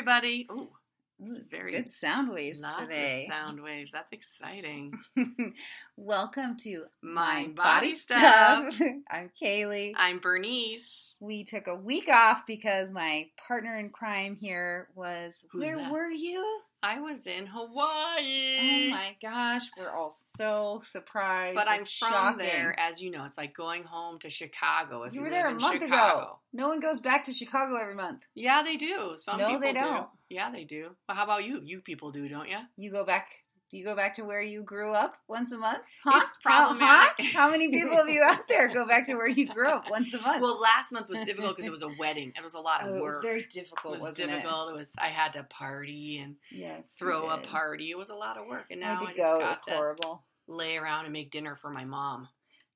Everybody. Ooh, it's very good sound waves lots today. of sound waves. That's exciting. Welcome to Mind Body Stuff. I'm Kaylee. I'm Bernice. we took a week off because my partner in crime here was. Who's where that? were you? I was in oh Hawaii. Oh my gosh, we're all so surprised. But I'm It's from shocking. there, as you know. It's like going home to Chicago. If You you, were there a month Chicago. ago. No one goes back to Chicago every month. Yeah, they do. Some No, people they do. don't. Yeah, they do. Well, how about you? You people do, don't you? You go back. Do you go back to where you grew up once a month? It's How- problematic. Huh? How many people of you out there go back to where you grew up once a month? Well, last month was difficult because it was a wedding. It was a lot of Oh, it was work. very difficult, it was wasn't difficult. It? was. I had to party and? Yes. throw a party. It was a lot of work, and I now had I, to just go. It got was to horrible. lay around and make dinner for my mom.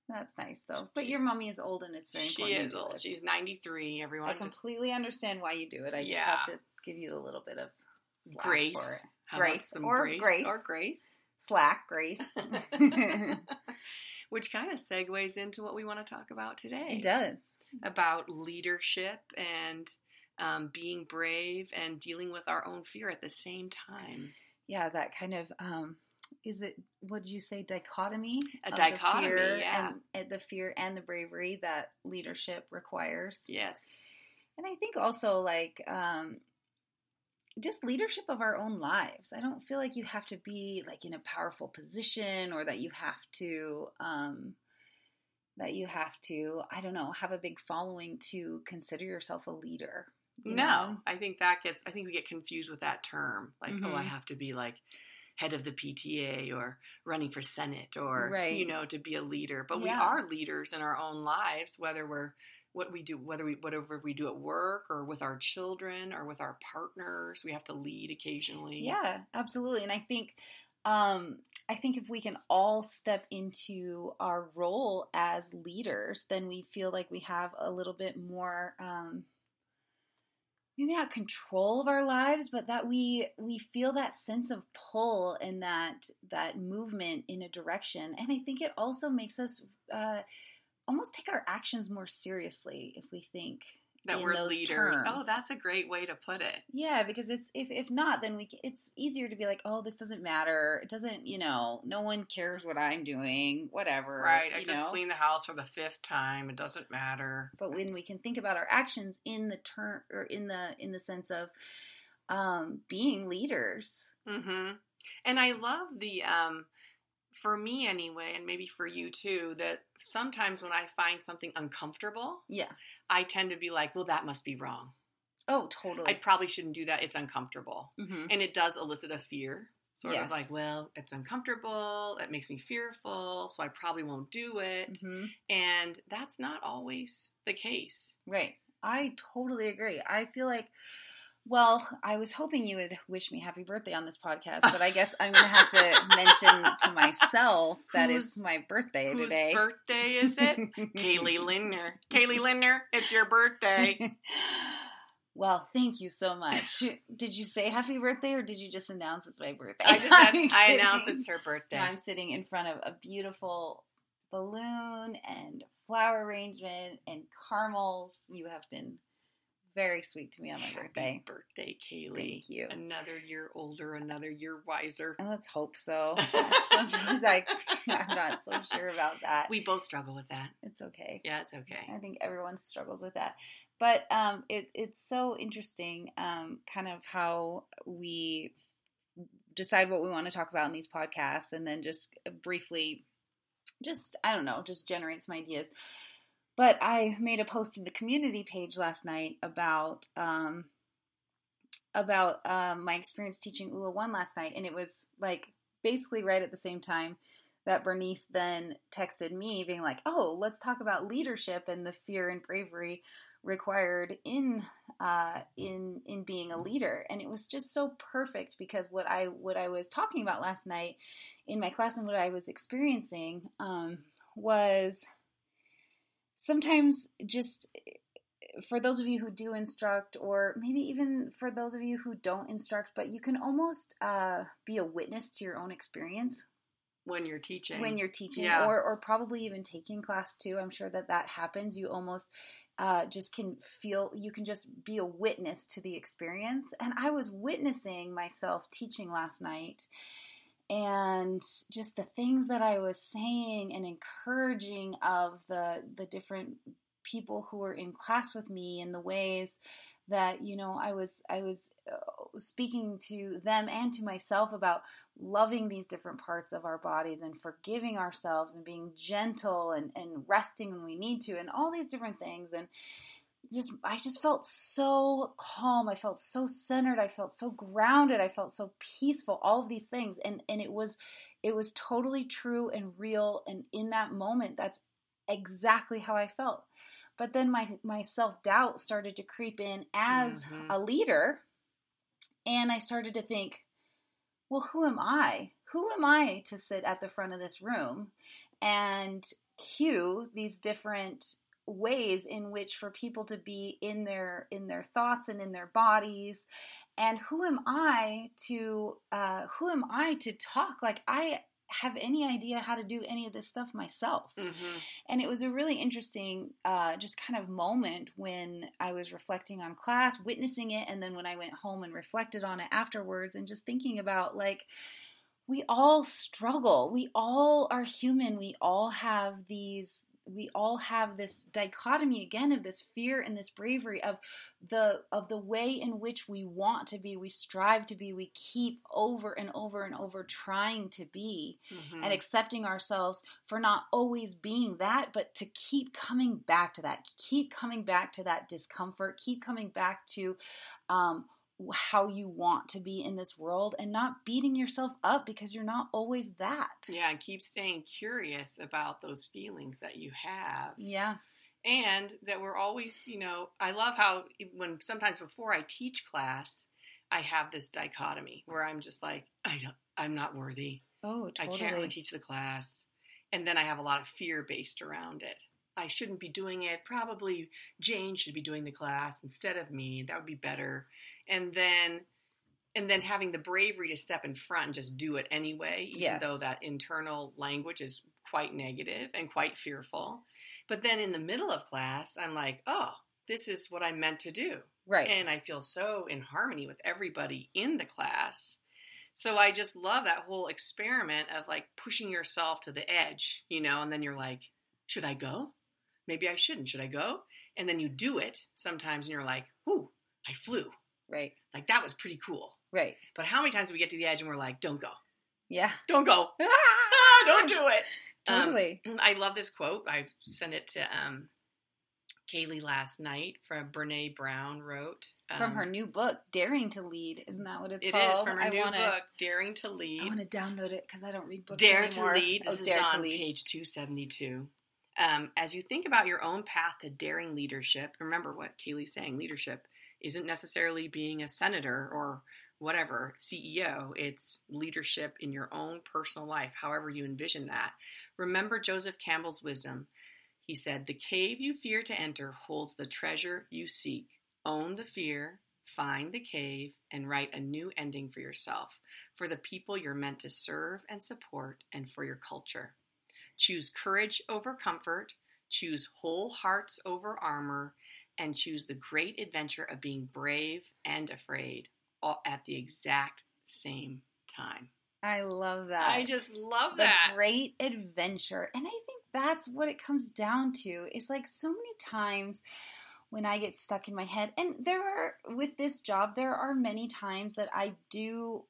That's nice though. But your mommy is old, and it's very She important. to is old. She's 93. Everyone, I completely understand why you do it. I just Yeah. have to give you a little bit of slack grace. it. How about Grace. Or grace grace. or grace, Slack, Grace. which kind of segues into what we want to talk about today. it does. about leadership and um, being brave and dealing with our own fear at the same time. Yeah, that kind of um is it Would you say dichotomy A dichotomy, the fear yeah. and, and the fear and the bravery that leadership requires Yes. and i think also like um just leadership of our own lives i don't feel like you have to be like in a powerful position or that you have to um that you have to i don't know have a big following to consider yourself a leader you No, know? I think that gets. I think we get confused with that term. Like, oh, I Mhm. have to be like head of the PTA or running for Senate or Right. you know to be a leader. But we are leaders in our own lives, whether we're what we do, whether we whatever we do at work or with our children or with our partners. We have to lead occasionally. Yeah, absolutely. And I think um I think if we can all step into our role as leaders, then we feel like we have a little bit more um maybe not control of our lives, but that we we feel that sense of pull and that that movement in a direction. And I think it also makes us uh almost take our actions more seriously if we think that we're those leaders. Oh, terms. that's a great way to put it. Yeah, because it's if if not, then we it's easier to be like, oh, this doesn't matter. It doesn't, you know, no one cares what I'm doing. Whatever, Right. I just know? cleaned the house for the fifth time. It doesn't matter. But when we can think about our actions in the term or in the in the sense of um, being leaders, Mm-hmm. And I love the, um, for me anyway, and maybe for you too, that sometimes when I find something uncomfortable, yeah. I tend to be like, well, that must be wrong. Oh, totally. I probably shouldn't do that. It's uncomfortable. hmm And it does elicit a fear. Sort Yes. of like, well, it's uncomfortable. It makes me fearful. So I probably won't do it. hmm And that's not always the case. Right. I totally agree. I feel like, well, I was hoping you would wish me happy birthday on this podcast, but I guess I'm going to have to mention to myself that it's my birthday Whose today. birthday is it? Kaylee Lindner. Kaylee Lindner, it's your birthday. well, thank you so much. Did you say happy birthday or did you just announce it's my birthday? I just I announced it's her birthday. I'm sitting in front of a beautiful balloon and flower arrangement and caramels. You have been very sweet to me on my Happy birthday. birthday, Kaylee. Thank you. Another year older, another year wiser. And let's hope so. Sometimes I, I'm not so sure about that. We both struggle with that. It's okay. Yeah, it's okay. I think everyone struggles with that. But um, it, it's so interesting, um, kind of how we decide what we want to talk about in these podcasts, and then just briefly, just I don't know, just generate some ideas. But I made a post in the community page last night about um, about um, my experience teaching ULA One last night, and it was like basically right at the same time that Bernice then texted me, being like, "Oh, let's talk about leadership and the fear and bravery required in uh, in in being a leader." And it was just so perfect because what I what I was talking about last night in my class and what I was experiencing um, was sometimes just for those of you who do instruct, or maybe even for those of you who don't instruct, but you can almost uh, be a witness to your own experience when you're teaching. when you're teaching Yeah. or or probably even taking class too i'm sure that that happens you almost uh, just can feel you can just be a witness to the experience and i was witnessing myself teaching last night and just the things that i was saying and encouraging of the the different people who were in class with me and the ways that you know i was i was uh, speaking to them and to myself about loving these different parts of our bodies and forgiving ourselves and being gentle and, and resting when we need to and all these different things. And just I just felt so calm. I felt so centered. I felt so grounded. I felt so peaceful. All of these things and and it was it was totally true and real and in that moment that's exactly how I felt. But then my my self-doubt started to creep in as Mhm. a leader and I started to think, well, who am I? Who am I to sit at the front of this room and cue these different ways in which for people to be in their in their thoughts and in their bodies. And who am i to uh, who am i to talk? Like i have any idea how to do any of this stuff myself. Mhm. and it was a really interesting uh, just kind of moment when i was reflecting on class witnessing it and then when i went home and reflected on it afterwards and just thinking about like we all struggle. We all are human. We all have these we all have this dichotomy again of this fear and this bravery of the of the way in which we want to be we strive to be we keep over and over and over trying to be Mhm. and accepting ourselves for not always being that, but to keep coming back to that, keep coming back to that discomfort, keep coming back to um, how you want to be in this world and not beating yourself up because you're not always that. yeah, and keep staying curious about those feelings that you have. Yeah. and that we're always you know i love how when sometimes before i teach class i have this dichotomy where i'm just like i don't i'm not worthy Oh, i can't really teach the class and then i have a lot of fear based around it i shouldn't be doing it probably jane should be doing the class instead of me that would be better and then and then having the bravery to step in front and just do it anyway even Yes. though that internal language is quite negative and quite fearful but then in the middle of class, I'm like, oh, this is what I'm meant to do. right. And I feel so in harmony with everybody in the class. So I just love that whole experiment of like pushing yourself to the edge, you know, and then you're like, should I go? Maybe I shouldn't. Should I go? And then you do it sometimes and you're like, ooh, I flew. right. Like that was pretty cool. Right. But how many times do we get to the edge and we're like, don't go. Yeah. Don't go. Ah, don't do it. Um, Totally. I love this quote. I sent it to um, Kaylee last night from Brene Brown wrote. from um, her new book, Daring to Lead. Isn't that what it's It called? is from her I new wanna, book, Daring to Lead. I want to download it because I don't read books Dare anymore. to Lead. Oh, This is Dare to on Lead. page 272. Um, as you think about your own path to daring leadership, remember what Kaylee's saying leadership isn't necessarily being a senator or whatever, CEO. It's leadership in your own personal life, however you envision that. Remember Joseph Campbell's wisdom. He said, The cave you fear to enter holds the treasure you seek. Own the fear, find the cave, and write a new ending for yourself, for the people you're meant to serve and support, and for your culture. Choose courage over comfort, choose whole hearts over armor, and choose the great adventure of being brave and afraid all at the exact same time. I love that. I just love the that. great adventure. And I think that's what it comes down to. It's like so many times when I get stuck in my head, and there are, with this job, there are many times that I do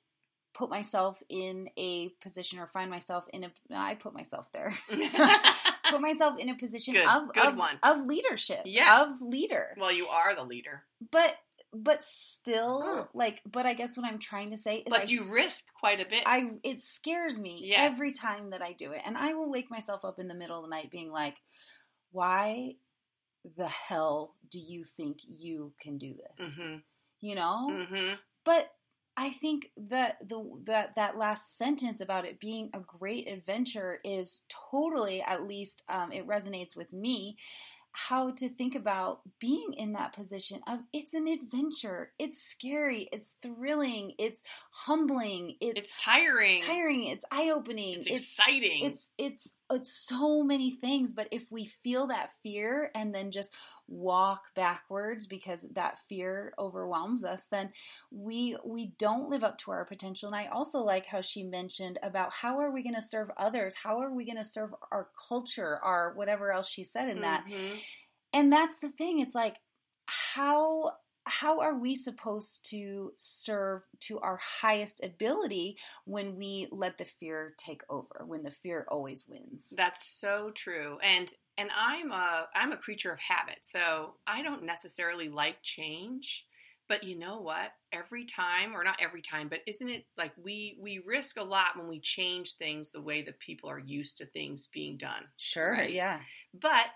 put myself in a position or find myself in a, I put myself there. put myself in a position Good, of, good of, one. of leadership, Yes. of leader. well, you are the leader, But, but still, Mm. like, but I guess what I'm trying to say is but I you risk quite a bit. I it scares me Yes. every time that I do it, and I will wake myself up in the middle of the night being like, "Why the hell do you think you can do this?" hmm You know. hmm But I think that the that that last sentence about it being a great adventure is totally, at least, um, it resonates with me. how to think about being in that position of it's an adventure. It's scary, it's thrilling, it's humbling, it's, It's tiring. tiring, it's eye-opening. It's exciting. It's it's it's so many things, but if we feel that fear and then just walk backwards because that fear overwhelms us, then we we don't live up to our potential. And I also like how she mentioned about how are we going to serve others? How are we going to serve our culture, our whatever else she said in that? Mhm. and that's the thing it's like how how are we supposed to serve to our highest ability when we let the fear take over when the fear always wins That's so true. And and I'm a I'm a creature of habit. So I don't necessarily like change. But you know what? Every time or not every time, but isn't it like we we risk a lot when we change things the way that people are used to things being done. sure Right. yeah But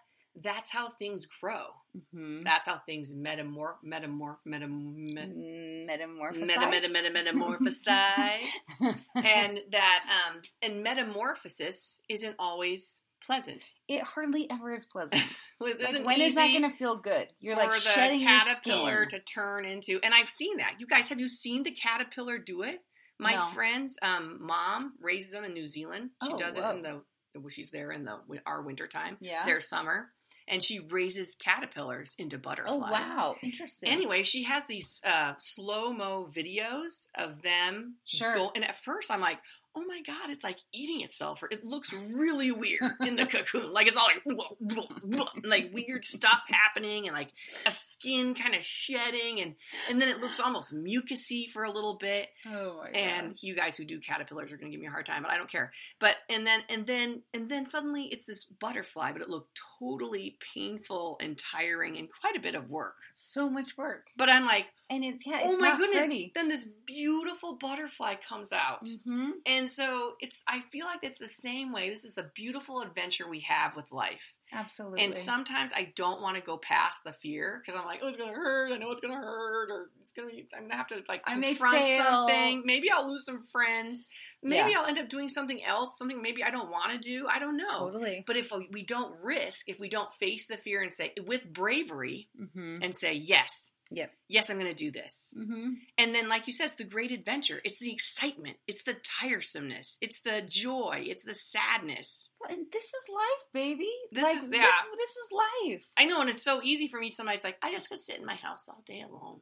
that's how things grow. mm-hmm. That's how things metamorph metamorph metam me- metamorphosize meta meta meta metamorphosize. and that um and metamorphosis isn't always pleasant. it hardly ever is pleasant like, when is that going to feel good you're for like the shedding your caterpillar to turn into and I've seen that. You guys have you seen the caterpillar do it? My No. friend's um mom raises them in New Zealand. She Oh, does whoa. it in the well, she's there in the our winter time. yeah Their summer. And she raises caterpillars into butterflies. oh wow interesting Anyway, she has these uh, slow mo videos of them. Sure. Go, and at first, I'm like, oh my god, it's like eating itself, or it looks really weird in the cocoon. Like it's all like, blah, blah, blah, and, like weird stuff happening, and like a skin kind of shedding, and and then it looks almost mucusy for a little bit. oh my And you guys who do caterpillars are going to give me a hard time, but I don't care. But and then and then and then suddenly it's this butterfly, but it looked totally painful and tiring and quite a bit of work. so much work But I'm like, and it's yeah it's oh my goodness! pretty. Then this beautiful butterfly comes out, mm-hmm. and so it's. I feel like it's the same way. This is a beautiful adventure we have with life, absolutely and sometimes I don't want to go past the fear because I'm like, oh, it's gonna hurt. I know it's gonna hurt, or it's gonna be. I'm gonna have to like confront something. Maybe I'll lose some friends. Maybe Yeah. I'll end up doing something else. Something maybe I don't want to do. I don't know. totally But if we don't risk, if we don't face the fear and say with bravery mm-hmm. and say yes, Yep. yes, I'm going to do this. Mm-hmm. And then, like you said, it's the great adventure. It's the excitement. It's the tiresomeness. It's the joy. It's the sadness. Well, and this is life, baby. This like, is- yeah. this is life. I know, and it's so easy for me. To somebody's like, I just could sit in my house all day alone.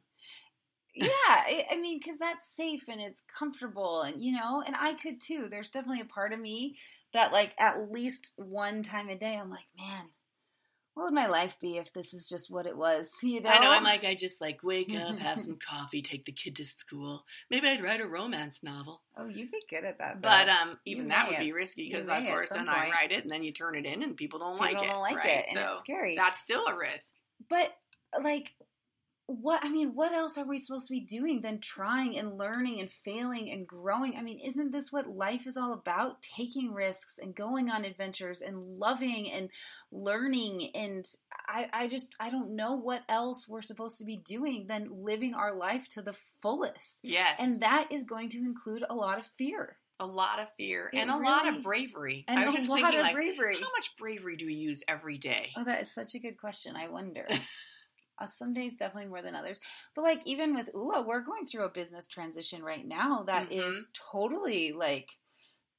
yeah, I, I mean, because that's safe and it's comfortable, and you know, and I could too. There's definitely a part of me that, like, at least one time a day, I'm like, man, what would my life be if this is just what it was? You know, I know. I'm like, I just like wake up, have some coffee, take the kid to school. Maybe I'd write a romance novel. oh, you'd be good at that. But though. um, You even that would be risky because, of course, then I write it and then you turn it in and people don't People like it. don't like right? it, and so it's scary. that's still a risk. but like what i mean what else are we supposed to be doing than trying and learning and failing and growing i mean isn't this what life is all about taking risks and going on adventures and loving and learning and i i just i don't know what else we're supposed to be doing than living our life to the fullest Yes. and that is going to include a lot of fear a lot of fear It and a lot of bravery. and I was a just lot thinking, of like, bravery how much bravery do we use every day? Oh, that is such a good question. I wonder. uh, some days definitely more than others. But like even with Ula, we're going through a business transition right now that is Mhm. totally like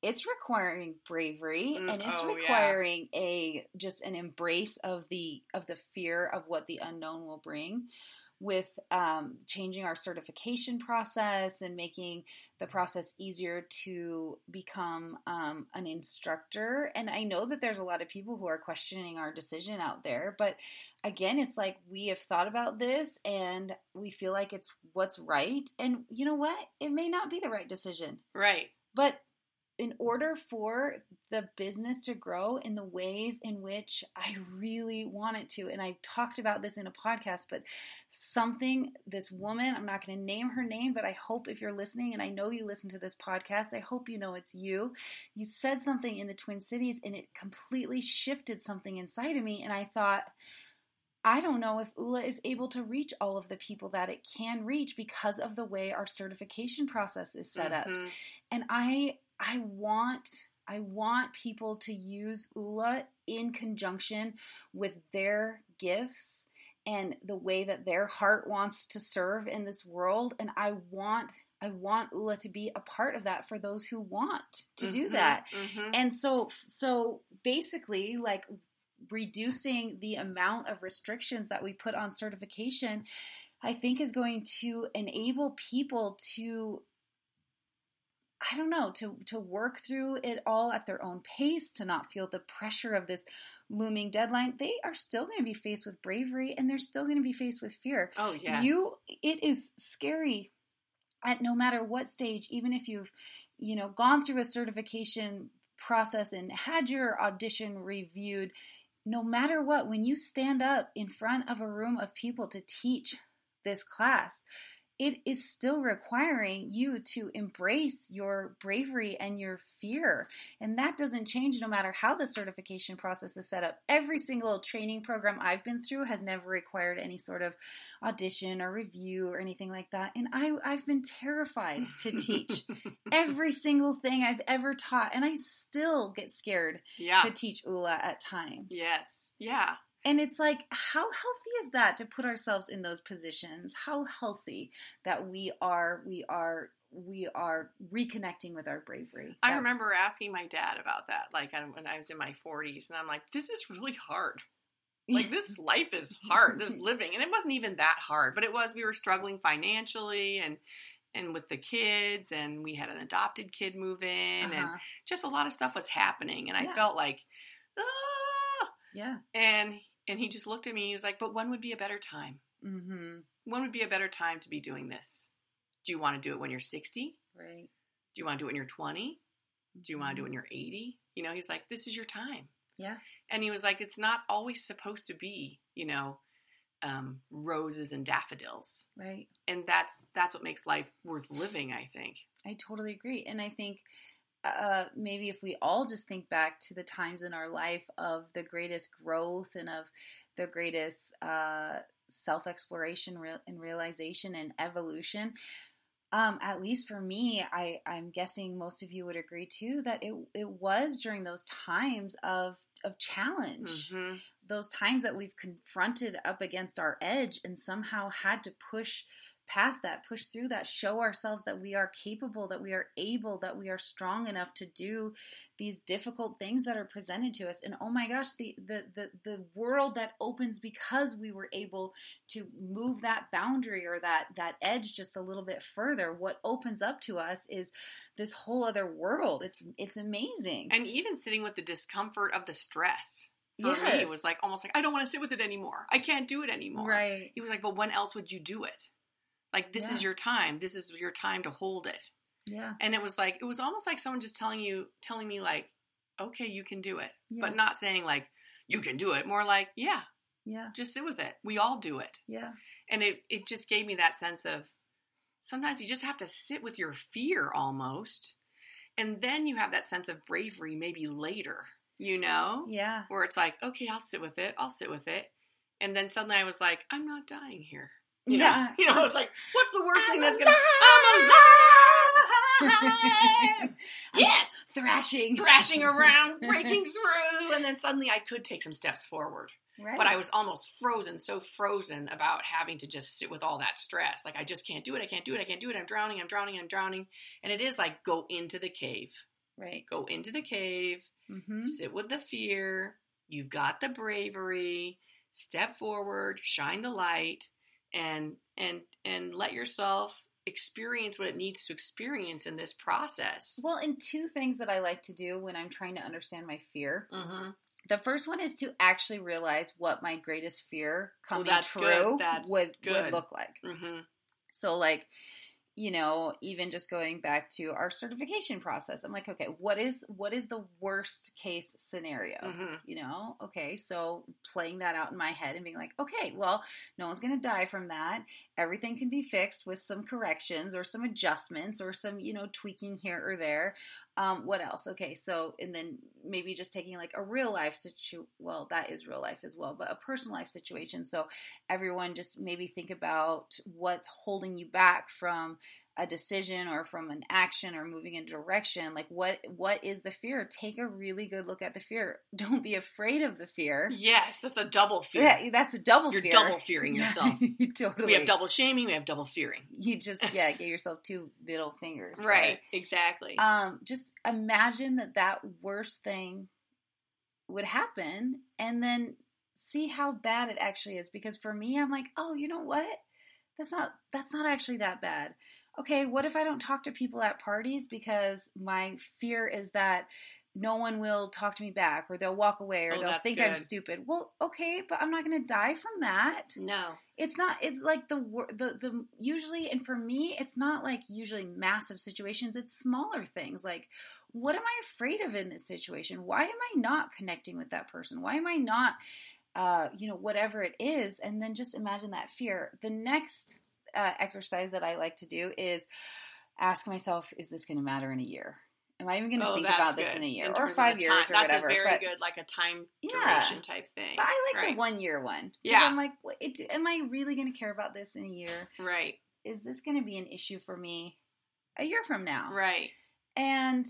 it's requiring bravery Mm, and it's oh, yeah. requiring a just an embrace of the of the fear of what the unknown will bring with um, changing our certification process and making the process easier to become um, an instructor. And I know that there's a lot of people who are questioning our decision out there, but again, it's like we have thought about this and we feel like it's what's right. And you know what? It may not be the right decision, Right. but in order for the business to grow in the ways in which I really want it to, and I talked about this in a podcast, but something, this woman, I'm not going to name her name, but I hope if you're listening, and I know you listen to this podcast, I hope you know it's you. You said something in the Twin Cities, and it completely shifted something inside of me, and I thought, I don't know if ULA is able to reach all of the people that it can reach because of the way our certification process is set up Mhm. and i i want i want people to use ula in conjunction with their gifts and the way that their heart wants to serve in this world and I want I want Ula to be a part of that for those who want to mm-hmm, do that. Mm-hmm. And so so basically like reducing the amount of restrictions that we put on certification I think is going to enable people to I don't know, to to work through it all at their own pace, to not feel the pressure of this looming deadline. They are still going to be faced with bravery and they're still going to be faced with fear. Oh, yes. You it is scary at no matter what stage, even if you've, you know, gone through a certification process and had your audition reviewed, no matter what, when you stand up in front of a room of people to teach this class, it is still requiring you to embrace your bravery and your fear. And that doesn't change no matter how the certification process is set up. Every single training program I've been through has never required any sort of audition or review or anything like that. And I, I've been terrified to teach every single thing I've ever taught. And I still get scared yeah. to teach ULA at times. Yes. Yeah. And it's like, how healthy is that to put ourselves in those positions? How healthy that we are, we are, we are reconnecting with our bravery. I remember asking my dad about that, like when I was in my 40s, and I'm like, this is really hard. Like this life is hard, this living, and it wasn't even that hard, but it was. We were struggling financially, and and with the kids, and we had an adopted kid move in, uh-huh. and just a lot of stuff was happening, and I yeah. felt like, ah. yeah. And and he just looked at me. He was like, "But when would be a better time? Mm-hmm. When would be a better time to be doing this? Do you want to do it when you're 60? Right. Do you want to do it when you're 20? Do you want to do it when you're 80? You know, he's like, "This is your time." Yeah. And he was like, "It's not always supposed to be, you know, um, roses and daffodils." Right. And that's that's what makes life worth living. I think. I totally agree, and I think uh, maybe if we all just think back to the times in our life of the greatest growth and of the greatest uh, self exploration and realization and evolution. Um, at least for me, I, I'm guessing most of you would agree too that it, it was during those times of of challenge, mm-hmm. those times that we've confronted up against our edge and somehow had to push past that, push through that, show ourselves that we are capable, that we are able, that we are strong enough to do these difficult things that are presented to us. And oh my gosh, the the the, the world that opens because we were able to move that boundary or that that edge just a little bit further. What opens up to us is this whole other world. It's it's amazing. And even sitting with the discomfort of the stress for yes. me it was like almost like I don't want to sit with it anymore. I can't do it anymore. Right. He was like, but when else would you do it? Like this yeah. is your time. This is your time to hold it. Yeah. And it was like it was almost like someone just telling you telling me like, "Okay, you can do it." Yeah. But not saying like, "You can do it." More like, "Yeah." Yeah. Just sit with it. We all do it. Yeah. And it it just gave me that sense of sometimes you just have to sit with your fear almost. And then you have that sense of bravery maybe later, you know? Yeah. Where it's like, "Okay, I'll sit with it. I'll sit with it." And then suddenly I was like, I'm not dying here. You know, yeah. you know, it's like, what's the worst I'm thing that's gonna? I'm alive. yes, thrashing, thrashing around, breaking through, and then suddenly I could take some steps forward. Right. But I was almost frozen, so frozen about having to just sit with all that stress. Like I just can't do it. I can't do it. I can't do it. I'm drowning. I'm drowning. I'm drowning. And it is like go into the cave. Right. Go into the cave. Mm-hmm. Sit with the fear. You've got the bravery. Step forward. Shine the light and and and let yourself experience what it needs to experience in this process. Well, and two things that I like to do when I'm trying to understand my fear. Mm-hmm. The first one is to actually realize what my greatest fear coming well, true would good. would look like. Mm-hmm. So, like you know even just going back to our certification process i'm like okay what is what is the worst case scenario? Mm-hmm. you know? Okay so playing that out in my head and being like okay well no one's going to die from that. Everything can be fixed with some corrections or some adjustments or some you know tweaking here or there um, what else? Okay so and then maybe just taking like a real life situation well that is real life as well but a personal life situation. So everyone just maybe think about what's holding you back from a decision or from an action or moving in direction like what what is the fear? Take a really good look at the fear. Don't be afraid of the fear. Yes that's a double fear. Yeah, that's a double you're fear. double fearing yourself. totally. We have double shaming we have double fearing. You just yeah get yourself two middle fingers right exactly. Um just imagine that that worst thing would happen and then see how bad it actually is because for me i'm like oh you know what? That's not that's not actually that bad okay, what if I don't talk to people at parties because my fear is that no one will talk to me back or they'll walk away or oh, they'll think good. I'm stupid. Well, okay, but I'm not going to die from that. No. It's not it's like the the the usually and for me it's not like usually massive situations, it's smaller things like what am I afraid of in this situation? Why am I not connecting with that person? Why am I not uh, you know, whatever it is, and then just imagine that fear. The next uh, exercise that I like to do is ask myself, is this going to matter in a year? Am I even going to oh, think about good. this in a year in or five years or that's whatever? That's a very but, good, like a time yeah, duration type thing. But I like right? the one year one. Yeah. I'm like, it, am I really going to care about this in a year? Right. Is this going to be an issue for me a year from now? Right. And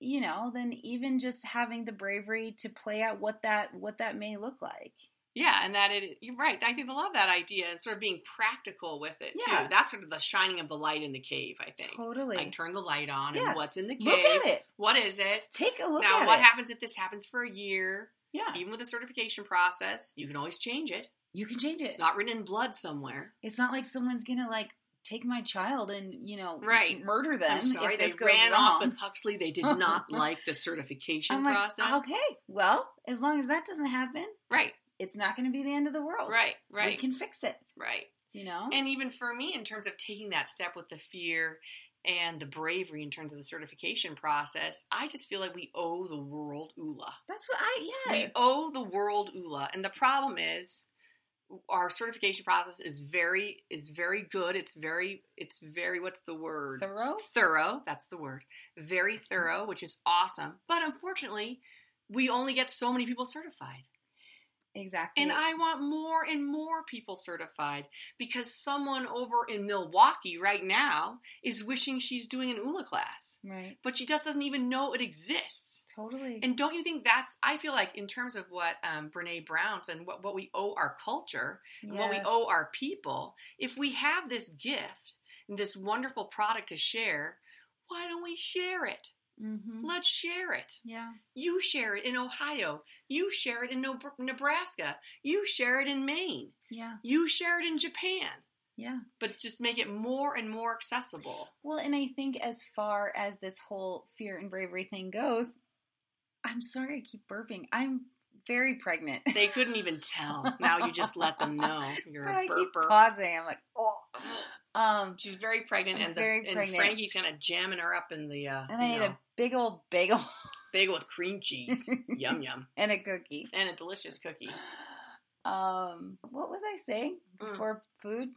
you know, then even just having the bravery to play out what that what that may look like. Yeah, and that it you're right. I think I love that idea and sort of being practical with it Yeah. too. That's sort of the shining of the light in the cave, I think. Totally. Like turn the light on Yeah. and what's in the cave. look at it. What is it? Just take a look now at what it. happens if this happens for a year? Yeah. Even with the certification process, you can always change it. You can change it. It's not written in blood somewhere. It's not like someone's gonna like take my child and you know Right. murder them. I'm sorry, if they this goes ran wrong. off with Huxley. They did not like the certification I'm like, process. okay, well, as long as that doesn't happen, Right, it's not going to be the end of the world. right, right, We can fix it. right. You know. And even for me, in terms of taking that step with the fear and the bravery in terms of the certification process, I just feel like we owe the world ULA. That's what I yeah. We owe the world ULA. And the problem is our certification process is very is very good. It's very it's very what's the word? Thorough. Thorough, that's the word. Very thorough, which is awesome. But unfortunately, we only get so many people certified. Exactly. And I want more and more people certified because someone over in Milwaukee right now is wishing she's doing an ULA class, right. but she just doesn't even know it exists. Totally. And don't you think that's, I feel like, in terms of what um, Brene Brown's and what, what we owe our culture and what we owe our people, if we have this gift and this wonderful product to share, why don't we share it? Mhm. Let's share it. Yeah. You share it in Ohio. You share it in Nebraska. You share it in Maine. Yeah. You share it in Japan. Yeah. But just make it more and more accessible. Well, and I think as far as this whole fear and bravery thing goes, I'm sorry I keep burping. I'm very pregnant. They couldn't even tell. Now you just let them know you're but a I keep burper. pausing. I'm like, oh. Um, She's very pregnant, and, the, very and pregnant. Frankie's kind of jamming her up in the uh, and I know, a big old bagel bagel with cream cheese. yum yum, and a cookie. and a delicious cookie. Um, what was I saying Mm. before food?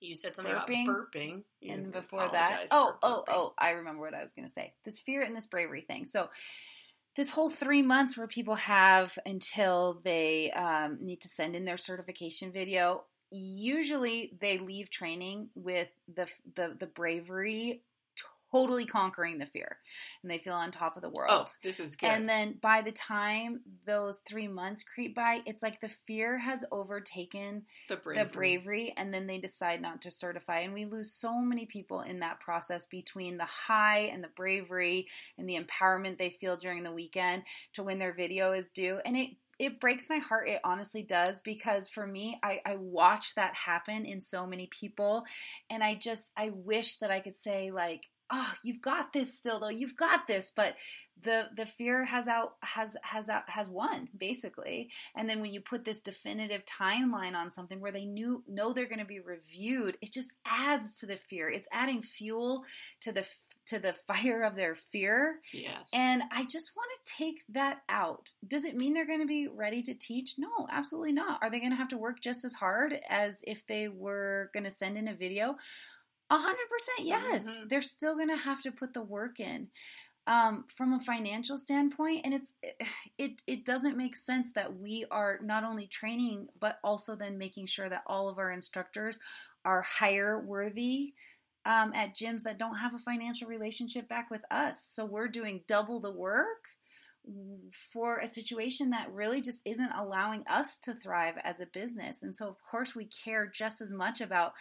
You said something Burping. about burping, You and before that, oh, oh, burping. oh, I remember what I was going to say. This fear and this bravery thing. So, this whole three months where people have until they um, need to send in their certification video. Usually, they leave training with the the the bravery totally conquering the fear, and they feel on top of the oh, world. Oh, this is good. And then by the time those three months creep by, it's like the fear has overtaken the bravery. the bravery and then they decide not to certify and we lose so many people in that process between the high and the bravery and the empowerment they feel during the weekend to when their video is due and it it breaks my heart it honestly does because for me I, I watch that happen in so many people and i just i wish that i could say like oh you've got this still though you've got this but the the fear has out has has out has won basically and then when you put this definitive timeline on something where they knew know they're going to be reviewed it just adds to the fear it's adding fuel to the to the fire of their fear Yes. and I just want to take that out. Does it mean they're going to be ready to teach? No, absolutely not. Are they going to have to work just as hard as if they were going to send in a video? A hundred percent, yes. Mhm. They're still going to have to put the work in. Um, from a financial standpoint, and it's it it doesn't make sense that we are not only training but also then making sure that all of our instructors are hire worthy um, at gyms that don't have a financial relationship back with us. So we're doing double the work for a situation that really just isn't allowing us to thrive as a business. And so, of course, we care just as much about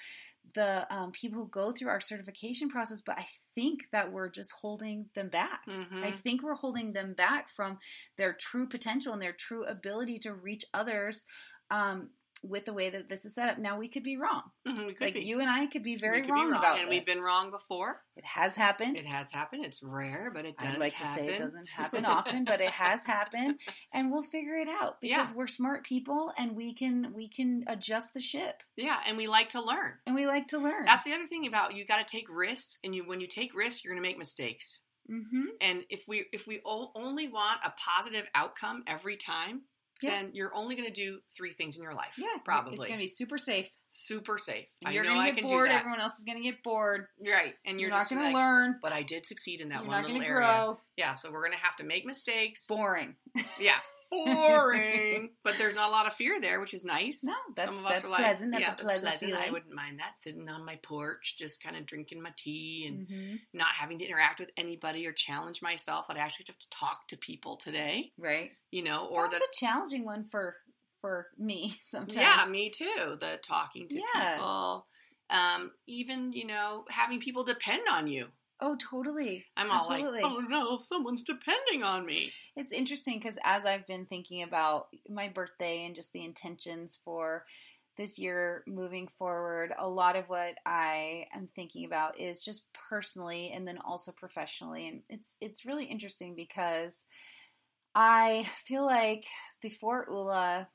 the um, people who go through our certification process, but I think that we're just holding them back. Mhm. I think we're holding them back from their true potential and their true ability to reach others um, with the way that this is set up. Now, we could be wrong. Mhm, we could Like be. you and I could be very could wrong, be about and this. we've been wrong before. It has happened. It has happened. It's rare, but it does I'd like to happen. say it doesn't happen often, but it has happened, and we'll figure it out because Yeah. we're smart people and we can we can adjust the ship, Yeah, and we like to learn. and we like to learn. That's the other thing about you got to take risks, and you when you take risks, you're going to make mistakes. mm-hmm. And if we if we only want a positive outcome every time, Yeah. then you're only going to do three things in your life. Yeah, probably it's gonna be super safe. super safe. And you're know gonna I get can bored. do that. Everyone else is gonna get bored. right, and You're, you're, not just gonna learn. But I did succeed in that You're one little area. grow. Yeah, so we're going to have to make mistakes. Boring. Yeah. Boring. but there's not a lot of fear there, which is nice. No, that's- Some of us that's are like, pleasant. That's yeah, a that's pleasant I wouldn't mind that sitting on my porch, just kind of drinking my tea and hmm not having to interact with anybody or challenge myself. I'd actually have to talk to people today, Right. you know, or That's the a challenging one for for me sometimes. yeah, me too. The talking to Yeah. people, um, even you know, having people depend on you. Oh, totally. I'm all like, oh no, someone's depending on me. It's interesting because as I've been thinking about my birthday and just the intentions for this year moving forward, a lot of what I am thinking about is just personally and then also professionally. And it's it's really interesting because I feel like before ULA,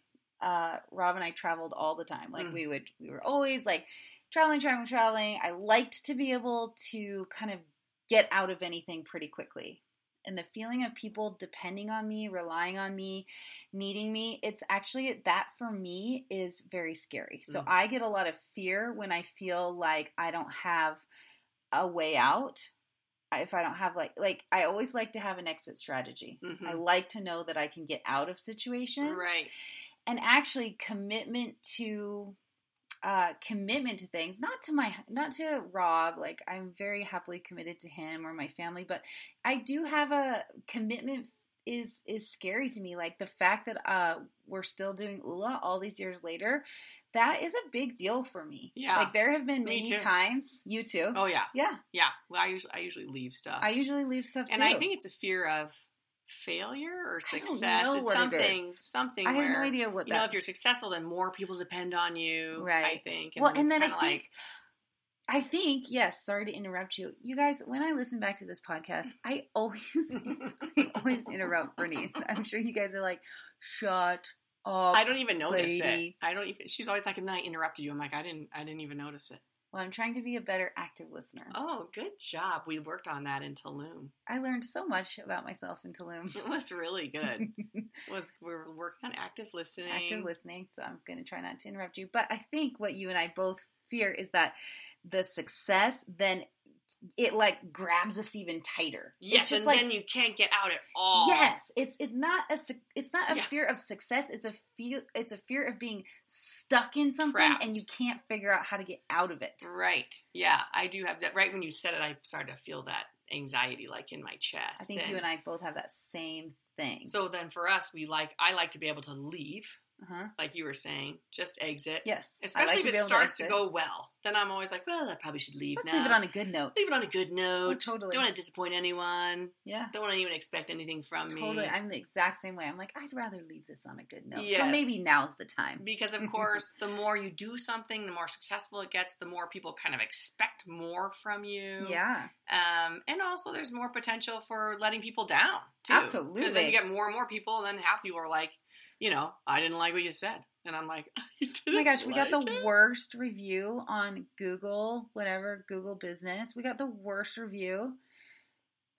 uh, Rob and I traveled all the time. Like Mm. we would, we were always like traveling, traveling, traveling. I liked to be able to kind of get out of anything pretty quickly. And the feeling of people depending on me, relying on me, needing me, it's actually that for me is very scary. So Mm. I get a lot of fear when I feel like I don't have a way out. If I don't have like like I always like to have an exit strategy. Mhm. I like to know that I can get out of situations Right. and actually commitment to uh, commitment to things not to my not to rob like i'm very happily committed to him or my family but i do have a commitment is is scary to me like the fact that uh we're still doing ula all these years later that is a big deal for me Yeah. like there have been Me many too. times you too Oh yeah, yeah yeah. Well, I usually I usually leave stuff. i usually leave stuff too. and too I think it's a fear of failure or success. it's it something something i have no idea what you that know if you're successful, then more people depend on you. Right. I think. well, and then I think, like I think, yes. Sorry to interrupt you, you guys. When I listen back to this podcast, I always, I always interrupt Bernice. I'm sure you guys are like, "Shut up." I don't even notice lady. it. I don't even. She's always like, and then I interrupted you. I'm like, I didn't. I didn't even notice it. Well, I'm trying to be a better active listener. Oh, good job. We worked on that in Tulum. I learned so much about myself in Tulum. It was really good. Was we were working on active listening. active listening, so I'm going to try not to interrupt you. But I think what you and I both fear is that the success then it like grabs us even tighter. It's Yes, just and like then you can't get out at all. Yes, it's it's not a it's not a Yeah. fear of success. It's a fear it's a fear of being stuck in something Trapped. and you can't figure out how to get out of it. Right. Yeah, I do have that. Right when you said it, I started to feel that anxiety, like in my chest. I think you and I both have that same thing. So then, for us, we like. I like to be able to leave, uh-huh. like you were saying, just exit. Yes, Especially like if it starts to, exit. go well, then I'm always like, well, I probably should leave Let's now. leave it on a good note. Leave it on a good note. Oh, totally. Don't want to disappoint anyone. Yeah, Don't want to even expect anything from me. totally. I'm the exact same way. I'm like, I'd rather leave this on a good note. Yes. So maybe now's the time. Because of course, the more you do something, the more successful it gets. The more people kind of expect more from you. Yeah, Um, and also, there's more potential for letting people down too. Absolutely. Because then you get more and more people, and then half people are like, you know, I didn't like what you said, and I'm like, Oh my gosh, we got the it? worst review on Google, whatever, Google Business. We got the worst review.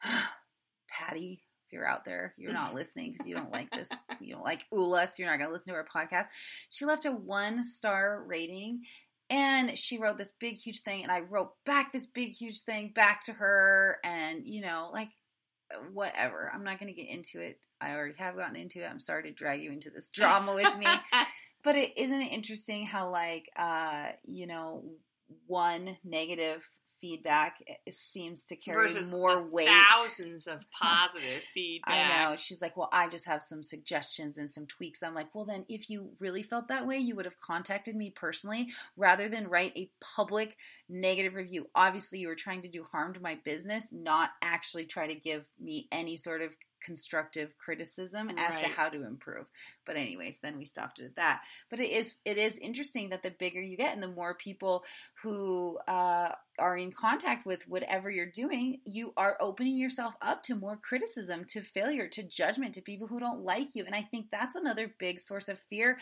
Patty, if you're out there, you're not listening because you don't like this. You don't like ULA, so you're not going to listen to our podcast. She left a one star rating and she wrote this big, huge thing. And I wrote back this big, huge thing back to her. And, you know, like, whatever. I'm not going to get into it. I already have gotten into it. I'm sorry to drag you into this drama with me. But it isn't it interesting how like uh you know one negative feedback it seems to carry Versus more weight. thousands of positive feedback. I know. She's like, well, I just have some suggestions and some tweaks. I'm like, well, then if you really felt that way, you would have contacted me personally rather than write a public negative review. Obviously, you were trying to do harm to my business, not actually try to give me any sort of constructive criticism as to how to improve. But anyways, then we stopped it at that. But it is it is interesting that the bigger you get and the more people who uh, are in contact with whatever you're doing, you are opening yourself up to more criticism, to failure, to judgment, to people who don't like you. And I think that's another big source of fear.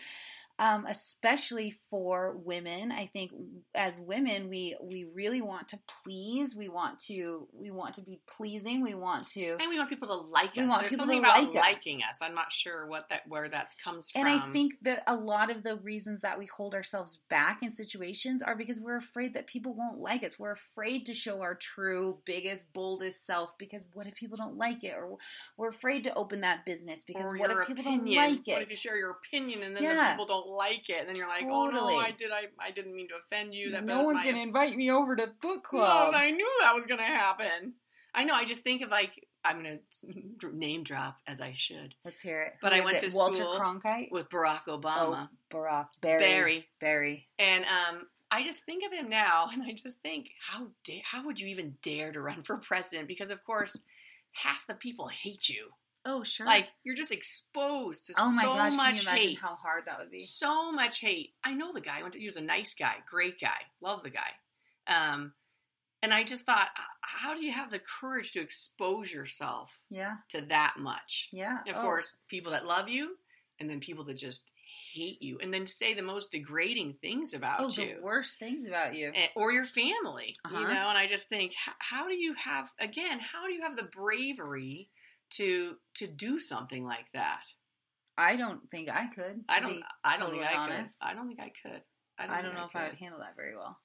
Um, especially for women, I think as women, we we really want to please. We want to we want to be pleasing. We want to And we want people to like us. want There's something to about like us. liking us. I'm not sure what that where that comes from. And I think that a lot of the reasons that we hold ourselves back in situations are because we're afraid that people won't like us. We're afraid to show our true, biggest, boldest self because what if people don't like it? Or we're afraid to open that business because or what if people opinion. don't like it? What if you share your opinion and then the people don't like it, and then you're like, oh no. I did, I, I didn't mean to offend you. That no one's my going to invite me over to book club. and I knew that was going to happen. I know. I just think of like I'm going to name drop as I should Let's hear it. But Who I went it? to Walter school Cronkite. with Barack Obama, Oh, Barack Barry. Barry, Barry. and um, I just think of him now, and I just think how da- how would you even dare to run for president? Because of course, half the people hate you. Oh, sure. Like you're just exposed to oh my so gosh, much can you imagine hate. how hard that would be? so much hate. I know the guy. Went to, he was a nice guy, great guy, love the guy. Um, and I just thought, how do you have the courage to expose yourself Yeah, to that much? yeah. Of Oh, course, people that love you, and then people that just hate you, and then say the most degrading things about Oh, you. the worst things about you. Eh, Or your family, you Uh-huh. know, and I just think, how do you have again? How do you have the bravery to to do something like that? I don't think I could. I don't. I don't think totally I honest. could. I don't think I could. I I don't, don't, think know if I would handle that very well.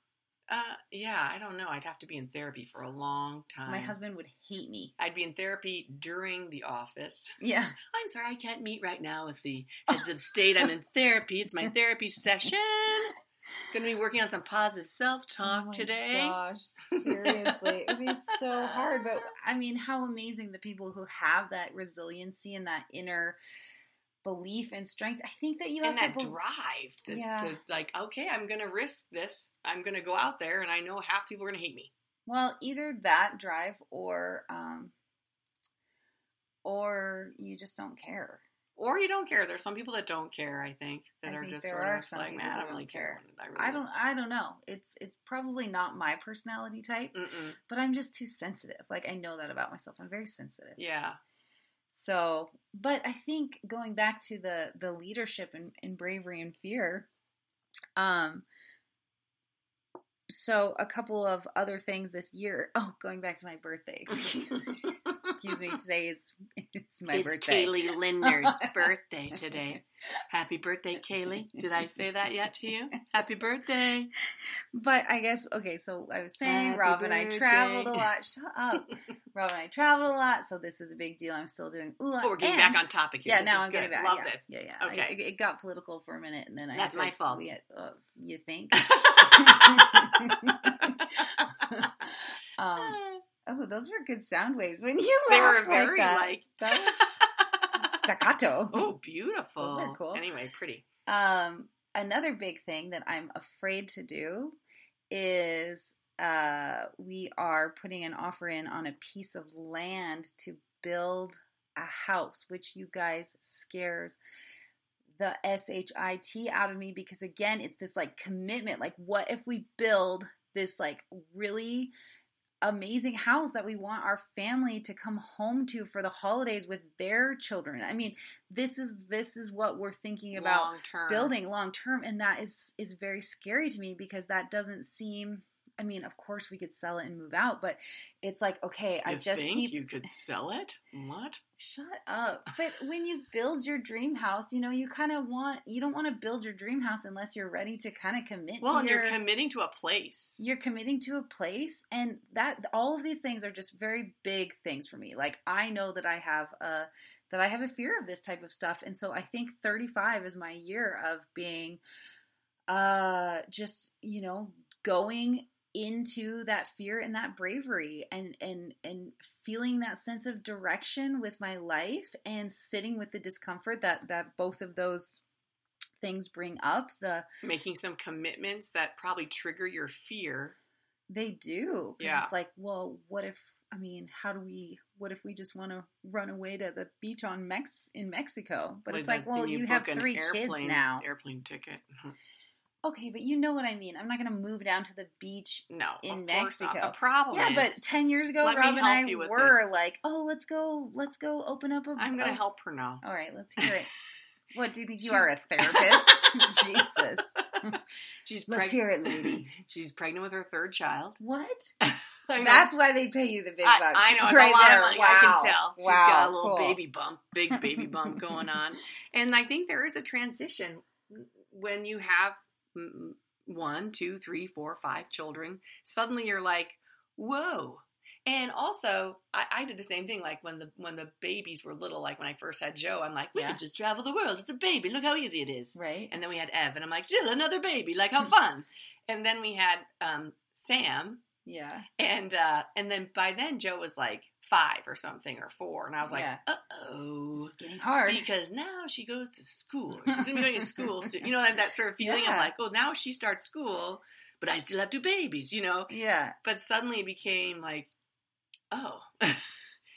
Uh, yeah, I don't know. I'd have to be in therapy for a long time. My husband would hate me. I'd be in therapy during the office. Yeah. I'm sorry, I can't meet right now with the heads of state. I'm in therapy. It's my therapy session. Going to be working on some positive self talk Oh today. Gosh, seriously, it'd be so hard. But I mean, how amazing the people who have that resiliency and that inner belief and strength. I think that you have and that to. bel- drive to, Yeah. to like, okay, I'm going to risk this. I'm going to go out there, and I know half people are going to hate me. well, either that drive or, um, or you just don't care. Or you don't care. There's some people that don't care. I think that I are think just sort are of like, man, I don't really care. care. I, really I don't. I don't know. It's it's probably not my personality type, Mm-mm. but I'm just too sensitive. Like I know that about myself. I'm very sensitive. Yeah. So, but I think going back to the the leadership and, and bravery and fear, um, so a couple of other things this year. Oh, going back to my birthday. Excuse me. Today is it's my it's birthday. Kaylee Linder's birthday today. Happy birthday, Kaylee. Did I say that yet to you? Happy birthday. But I guess okay. So I was saying, Happy Rob and I traveled a lot. Shut up. Rob and I traveled a lot, so this is a big deal. I'm still doing ooh. Oh, we're getting and- back on topic here. Yeah, This now is I'm good. getting back. Love yeah. this. Yeah, yeah. Okay. I, it, got political for a minute, and then I. That's my fault. Had, uh, you think? um, oh, those were good sound waves when you they were very like that. like. That was staccato. oh, beautiful. Those are cool. Anyway, pretty. Um, another big thing that I'm afraid to do is uh, we are putting an offer in on a piece of land to build a house, which you guys scares the shit out of me because again, it's this like commitment. Like, what if we build this like really amazing house that we want our family to come home to for the holidays with their children. I mean, this is this is what we're thinking about Long term. building long term and that is is very scary to me because that doesn't seem I mean, of course we could sell it and move out, but it's like, okay, I just think keep you could sell it? What? Shut up. But when you build your dream house, you know, you kind of want you don't want to build your dream house unless you're ready to kind of commit Well, to and your you're committing to a place. you're committing to a place and that all of these things are just very big things for me like i know that i have a that i have a fear of this type of stuff and so i think 35 is my year of being uh just you know going into that fear and that bravery and and and feeling that sense of direction with my life and sitting with the discomfort that that both of those things bring up the making some commitments that probably trigger your fear. They do Yeah. it's like well what if i mean how do we what if we just want to run away to the beach on mex in mexico? But Like, it's like well you, have book an three kids now. airplane ticket okay but you know what i mean i'm not going to move down to the beach no In course not. Mexico. the problem yeah, but ten years ago, Rob and I were this. like, "Oh, let's go, let's go open up a." i'm gonna a- help her now All right, let's hear it. what do you think you She's- are, a therapist? Jesus, she's let's hear it, lady. she's pregnant with her third child What? That's why they pay you the big bucks. I know it's right a lot there. of money. Wow. I can tell. She's wow. got a little cool. baby bump, big baby bump going on, and I think there is a transition when you have one, two, three, four, five children. Suddenly, you're like, whoa. And also, I, I did the same thing. Like when the when the babies were little, like when I first had Joe, I'm like, we Yeah. could just travel the world. It's a baby. Look how easy it is. Right. And then we had Ev, and I'm like, still another baby. Like how fun. and then we had um, Sam, Yeah. and uh, and then by then Joe was like five or something or four, and I was like, Yeah. uh oh, It's getting hard. because now she goes to school. She's gonna be going to school soon. You know that, that sort of feeling Yeah. of like, oh, now she starts school, but I still have two babies. You know, yeah. but suddenly it became like, oh.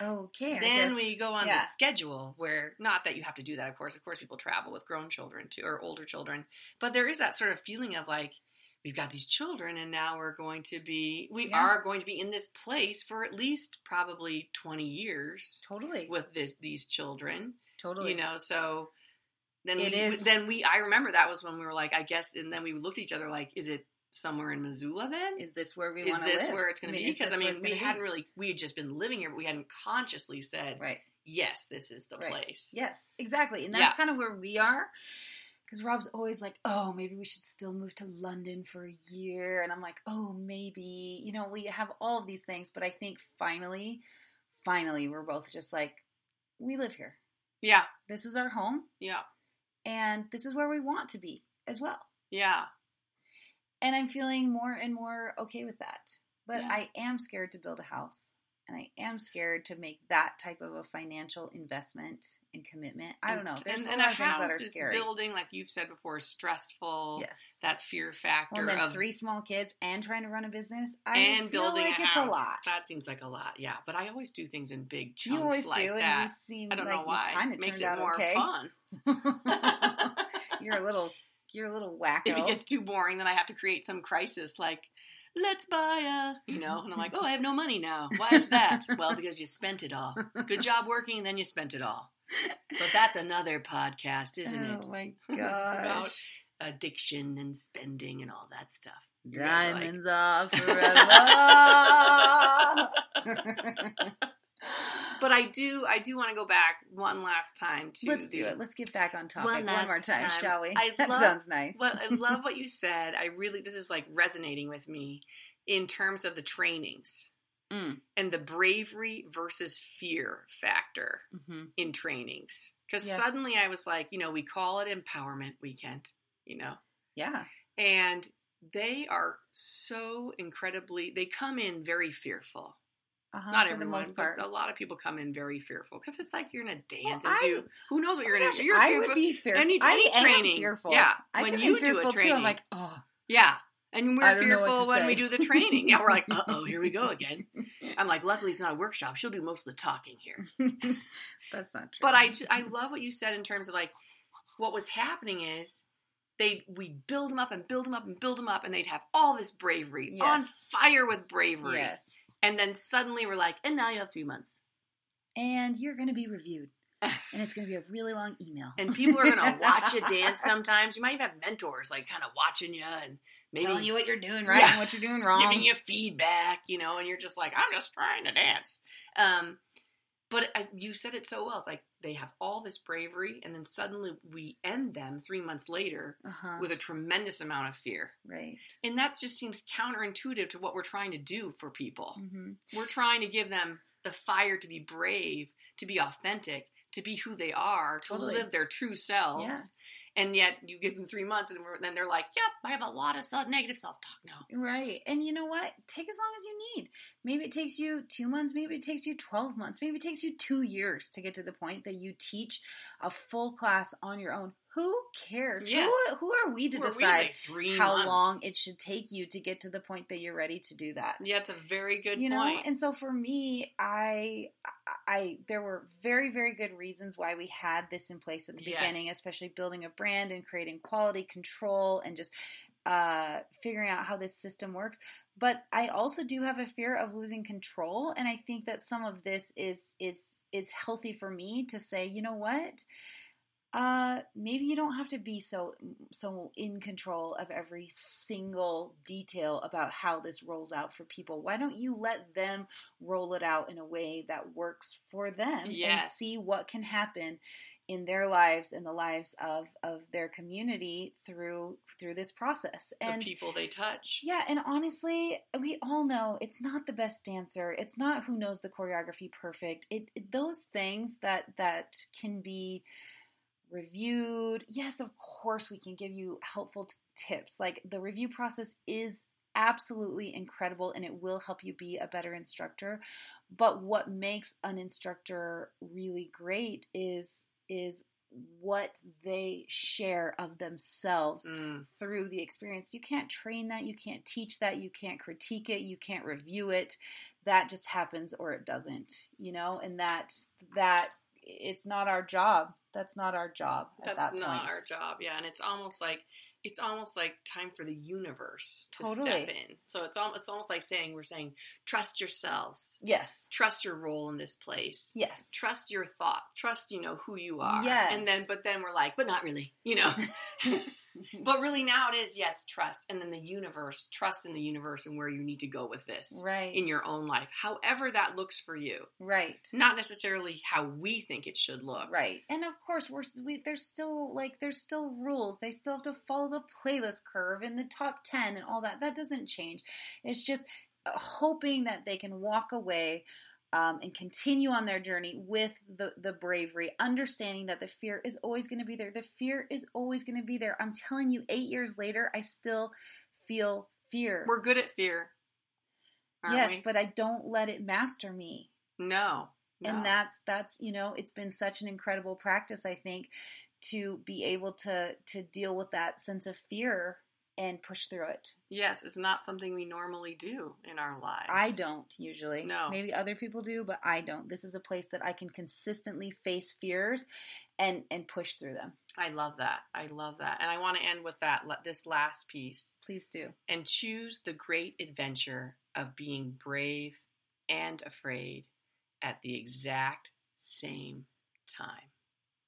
Okay. I then we go on yeah. the schedule where not that you have to do that of course of course people travel with grown children too or older children but there is that sort of feeling of like we've got these children and now we're going to be we Yeah. are going to be in this place for at least probably 20 years totally. with this these children totally. you know so then It we, is- then we i remember that was when we were like i guess and then we looked at each other like is it somewhere in missoula then Is this where we want to live is this live? where it's going to be because i this where mean we gonna be? hadn't really we had just been living here but we hadn't consciously said Right. yes, this is the Right. place. Yes, exactly. And that's Yeah. kind of where we are. Because Rob's always like, oh, maybe we should still move to London for a year. And I'm like, oh, maybe. You know, we have all of these things. But I think finally, finally, we're both just like, we live here. Yeah, This is our home. yeah, And this is where we want to be as well. yeah. And I'm feeling more and more okay with that. But Yeah. I am scared to build a house. And I am scared to make that type of a financial investment and commitment. I don't know. There's and, a and lot a of house that are is scary. building, like you've said before, is stressful. Yes. That fear factor Well, of three small kids and trying to run a business. I and feel building like a it's house. a lot. That seems like a lot. Yeah, but I always do things in big chunks You always like do, that. and you seem I don't like know why. kind of Makes it more okay. fun. you're a little, you're a little wacko. if it gets too boring, then I have to create some crisis like. Let's buy a, you know, and I'm like, oh, I have no money now. Why is that? well, because you spent it all. Good job working, and then you spent it all. But that's another podcast, isn't oh it? Oh my About addiction and spending and all that stuff. Are like, Diamonds are forever. But I do, I do want to go back one last time to. Let's do it. Let's get back on topic One one, more time, time. shall we? I that love- sounds nice. Well, I love what you said. I really, this is like resonating with me in terms of the trainings Mm. and the bravery versus fear factor hmm in trainings. Because Yes. suddenly I was like, you know, we call it empowerment weekend, you know, Yeah. and they are so incredibly, they come in very fearful. Uh-huh, Not for everyone, the most part. but a lot of people come in very fearful because it's like you're gonna dance Well, and do. Who knows what you're Oh gonna gosh, do? You're I fearful. would be fearful. Any- I any am training. fearful. Yeah, I when you do a fearful too. training. I'm like, oh, Yeah. And we're don't know what fearful when say. we do the training. Yeah, we're like, uh oh, here we go again. I'm like, luckily it's not a workshop. She'll do most of the talking here. that's not true. But I, I love what you said in terms of like, what was happening is they we build them up and build them up and build them up, and they'd have all this bravery, Yes. on fire with bravery. yes, And then suddenly we're like, and now you have three months. and you're going to be reviewed, and it's going to be a really long email. And people are gonna watch you dance sometimes. You might even have mentors like kind of watching you and maybe telling you what you're doing right Yeah. and what you're doing wrong. giving you feedback, you know, and you're just like, I'm just trying to dance. Um, but I, you said it so well. It's like they have all this bravery, and then suddenly we end them three months later uh-huh. with a tremendous amount of fear. right. And that just seems counterintuitive to what we're trying to do for people. hmm We're trying to give them the fire to be brave, to be authentic, to be who they are, to Totally. live their true selves. And yet you give them three months, and then they're like, "Yep, I have a lot of negative self talk now." Right. And you know what? Take as long as you need. Maybe it takes you two months, maybe it takes you 12 months, maybe it takes you two years to get to the point that you teach a full class on your own. Who cares? Yes. Who, who are we to Who are we decide three how months? long it should take you to get to the point that you're ready to do that? Yeah, it's a very good you know and so for me i i there were very very good reasons why we had this in place at the beginning Yes. especially building a brand and creating quality control and just uh figuring out how this system works but i also do have a fear of losing control and i think that some of this is is is healthy for me to say you know what uh maybe you don't have to be so so in control of every single detail about how this rolls out for people why don't you let them roll it out in a way that works for them and see what can happen in their lives and the lives of of their community through through this process and the people they touch. yeah, and honestly, we all know it's not the best dancer. It's not who knows the choreography perfect. It, it- those things that that can be reviewed. Yes, of course we can give you helpful t- tips. Like the review process is absolutely incredible and it will help you be a better instructor. But what makes an instructor really great is is what they share of themselves Mm, through the experience. You can't train that, you can't teach that, you can't critique it, you can't review it. That just happens or it doesn't, you know, and that that it's not our job. That's not our job at that's that not our job. Yeah, and it's almost like it's almost like time for the universe to Totally. step in. So it's almost it's almost like saying we're saying trust yourselves, yes. trust your role in this place. Yes. Trust your thought. Trust, you know, who you are. Yes. And then, but then we're like, but not really, you know. but really, now it is yes, trust, and then the universe, trust in the universe and where you need to go with this right. in your own life, however that looks for you. right. Not necessarily how we think it should look. Right, and of course, we're we, there's still like there's still rules. They still have to follow the playlist curve and the top ten and all that. That doesn't change. It's just uh, hoping that they can walk away um, and continue on their journey with the the bravery, understanding that the fear is always going to be there. The fear is always going to be there. I'm telling you, eight years later, I still feel fear. We're good at fear. Yes, we? but I don't let it master me no. no. and that's that's you know it's been such an incredible practice i think to be able to to deal with that sense of fear and push through it yes, it's not something we normally do in our lives. i don't usually No. maybe other people do but i don't this is a place that i can consistently face fears and and push through them I love that. I love that. And I want to end with that this last piece. please do and choose the great adventure of being brave and afraid at the exact same time.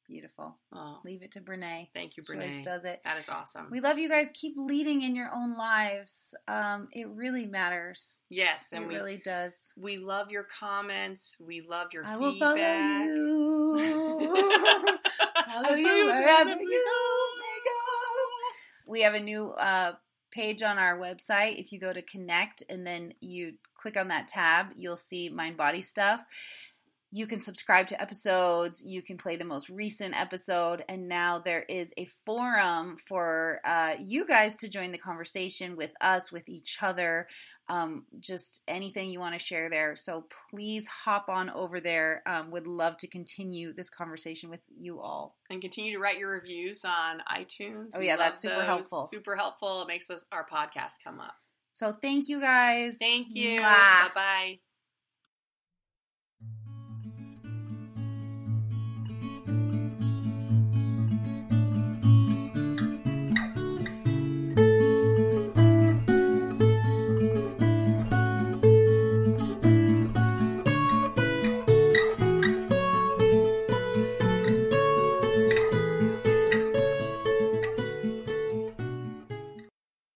Beautiful Oh, leave it to brene thank you, Brene. does it That is awesome. we love you guys keep leading in your own lives um it really matters yes, and it we really does we love your comments. We love your I feedback. will follow you. follow I you wherever you go. We have a new uh, page on our website. If you go to connect and then you click on that tab, you'll see mind body stuff. You can subscribe to episodes. You can play the most recent episode. And now there is a forum for uh, you guys to join the conversation with us, with each other. Um, just anything you want to share there. So please hop on over there. Um, would love to continue this conversation with you all. And continue to write your reviews on iTunes. Oh, yeah, that's super those. helpful. Super helpful. It makes us our podcast come up. So thank you guys. Thank you. Bye bye.